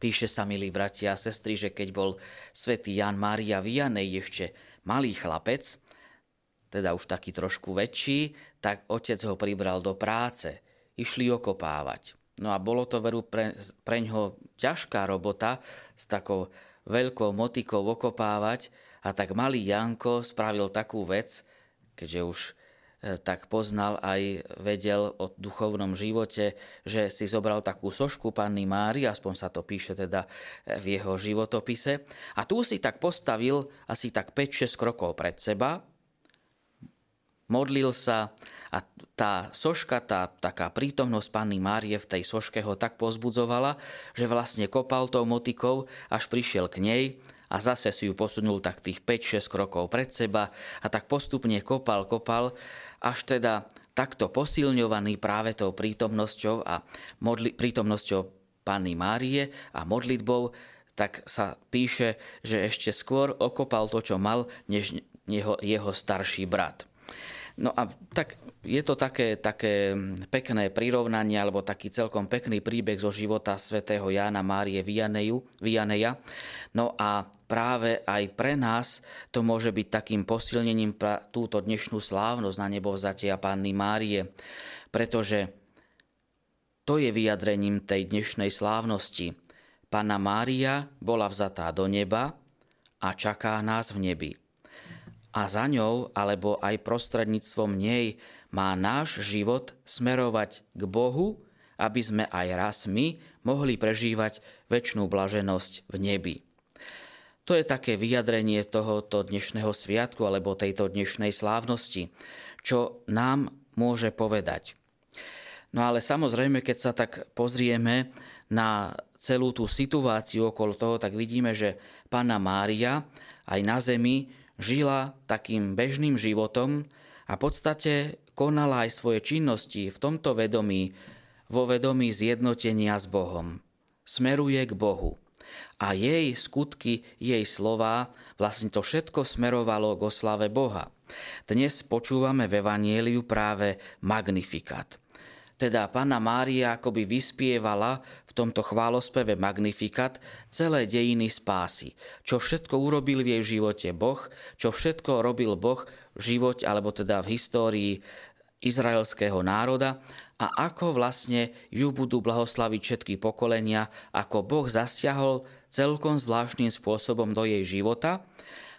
Píše sa, milí bratia a sestry, že keď bol svätý Jan Mária Vianej ešte malý chlapec, teda už taký trošku väčší, tak otec ho pribral do práce. Išli okopávať. No a bolo to veru pre, pre ňoho ťažká robota s takou veľkou motikou okopávať a tak malý Janko spravil takú vec, keďže už tak poznal aj vedel o duchovnom živote, že si zobral takú sošku Panny Mári, aspoň sa to píše teda e, v jeho životopise. A tu si tak postavil asi tak 5-6 krokov pred seba, modlil sa a tá soška, tá taká prítomnosť Panny Márie v tej soške ho tak pozbudzovala, že vlastne kopal tou motikou, až prišiel k nej a zase si ju posunul tak tých 5-6 krokov pred seba a tak postupne kopal, kopal, až teda takto posilňovaný práve tou prítomnosťou a modli- prítomnosťou Panny Márie a modlitbou, tak sa píše, že ešte skôr okopal to, čo mal, než jeho, jeho starší brat. No a tak je to také, také pekné prirovnanie, alebo taký celkom pekný príbeh zo života svätého Jána Márie Vianeju, Vianeja. No a práve aj pre nás to môže byť takým posilnením pre túto dnešnú slávnosť na nebovzatia Panny Márie, pretože to je vyjadrením tej dnešnej slávnosti. Panna Mária bola vzatá do neba a čaká nás v nebi a za ňou alebo aj prostredníctvom nej má náš život smerovať k Bohu, aby sme aj raz my mohli prežívať väčšnú blaženosť v nebi. To je také vyjadrenie tohoto dnešného sviatku alebo tejto dnešnej slávnosti, čo nám môže povedať. No ale samozrejme, keď sa tak pozrieme na celú tú situáciu okolo toho, tak vidíme, že Pána Mária aj na zemi žila takým bežným životom a v podstate konala aj svoje činnosti v tomto vedomí, vo vedomí zjednotenia s Bohom. Smeruje k Bohu. A jej skutky, jej slova, vlastne to všetko smerovalo k oslave Boha. Dnes počúvame v Evanieliu práve Magnifikat teda Pana Mária akoby vyspievala v tomto chválospeve Magnifikat celé dejiny spásy. Čo všetko urobil v jej živote Boh, čo všetko robil Boh v živote, alebo teda v histórii izraelského národa a ako vlastne ju budú blahoslaviť všetky pokolenia, ako Boh zasiahol celkom zvláštnym spôsobom do jej života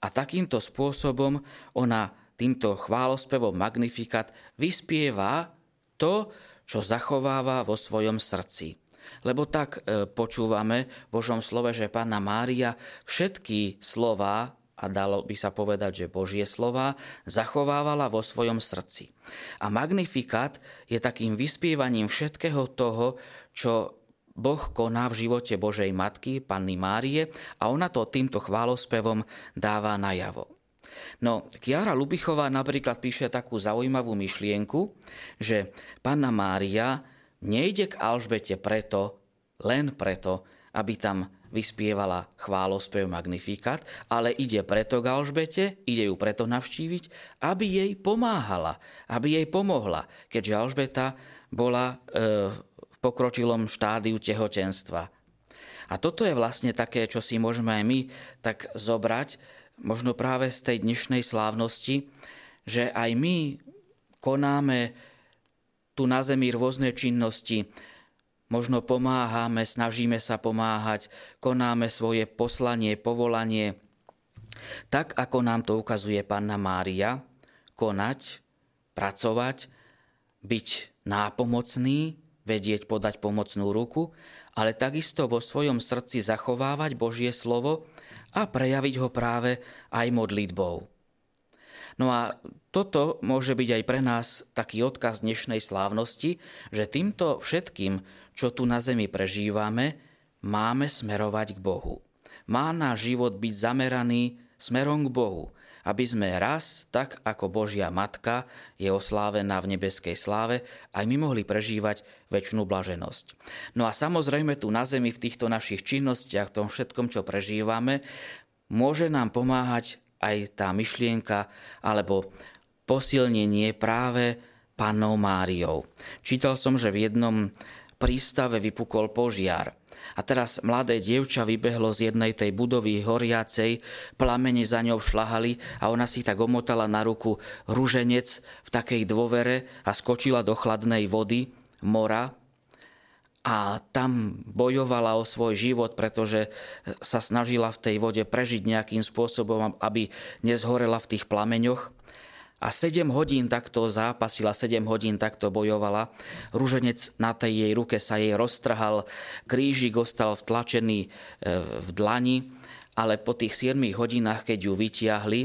a takýmto spôsobom ona týmto chválospevom Magnifikat vyspieva to, čo zachováva vo svojom srdci. Lebo tak e, počúvame v Božom slove, že Pána Mária všetky slova a dalo by sa povedať, že Božie slova zachovávala vo svojom srdci. A magnifikát je takým vyspievaním všetkého toho, čo Boh koná v živote Božej Matky, Panny Márie a ona to týmto chválospevom dáva najavo. No, Kiara Lubichová napríklad píše takú zaujímavú myšlienku, že Panna Mária nejde k Alžbete preto, len preto, aby tam vyspievala chválospev Magnifikat, ale ide preto k Alžbete, ide ju preto navštíviť, aby jej pomáhala, aby jej pomohla, keďže Alžbeta bola e, v pokročilom štádiu tehotenstva. A toto je vlastne také, čo si môžeme aj my tak zobrať, možno práve z tej dnešnej slávnosti, že aj my konáme tu na zemi rôzne činnosti, možno pomáhame, snažíme sa pomáhať, konáme svoje poslanie, povolanie, tak ako nám to ukazuje Panna Mária, konať, pracovať, byť nápomocný, vedieť podať pomocnú ruku, ale takisto vo svojom srdci zachovávať Božie slovo a prejaviť ho práve aj modlitbou. No a toto môže byť aj pre nás taký odkaz dnešnej slávnosti, že týmto všetkým, čo tu na zemi prežívame, máme smerovať k Bohu. Má náš život byť zameraný smerom k Bohu, aby sme raz, tak ako Božia Matka je oslávená v nebeskej sláve, aj my mohli prežívať väčšinu blaženosť. No a samozrejme tu na zemi v týchto našich činnostiach, v tom všetkom, čo prežívame, môže nám pomáhať aj tá myšlienka alebo posilnenie práve pannou Máriou. Čítal som, že v jednom prístave vypukol požiar A teraz mladé dievča vybehlo z jednej tej budovy horiacej, plamene za ňou šlahali a ona si tak omotala na ruku ruženec v takej dôvere a skočila do chladnej vody, mora a tam bojovala o svoj život, pretože sa snažila v tej vode prežiť nejakým spôsobom, aby nezhorela v tých plameňoch. A 7 hodín takto zápasila, 7 hodín takto bojovala. Rúženec na tej jej ruke sa jej roztrhal, krížik ostal vtlačený e, v dlani, ale po tých 7 hodinách, keď ju vytiahli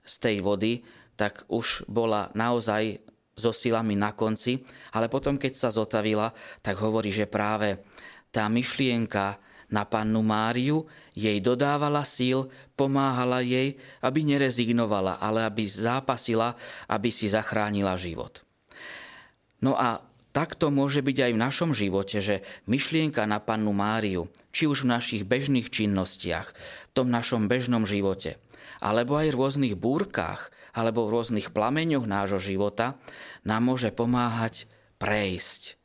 z tej vody, tak už bola naozaj so silami na konci, ale potom, keď sa zotavila, tak hovorí, že práve tá myšlienka na pannu Máriu jej dodávala síl, pomáhala jej, aby nerezignovala, ale aby zápasila, aby si zachránila život. No a takto môže byť aj v našom živote, že myšlienka na pannu Máriu, či už v našich bežných činnostiach, v tom našom bežnom živote, alebo aj v rôznych búrkach, alebo v rôznych plameňoch nášho života, nám môže pomáhať prejsť.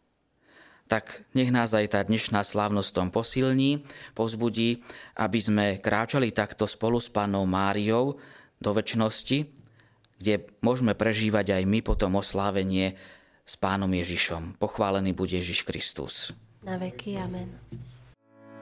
Tak nech nás aj tá dnešná slávnosť tom posilní, povzbudí, aby sme kráčali takto spolu s Pánom Máriou do väčšnosti, kde môžeme prežívať aj my potom oslávenie s Pánom Ježišom. Pochválený bude Ježiš Kristus. Na veky, amen.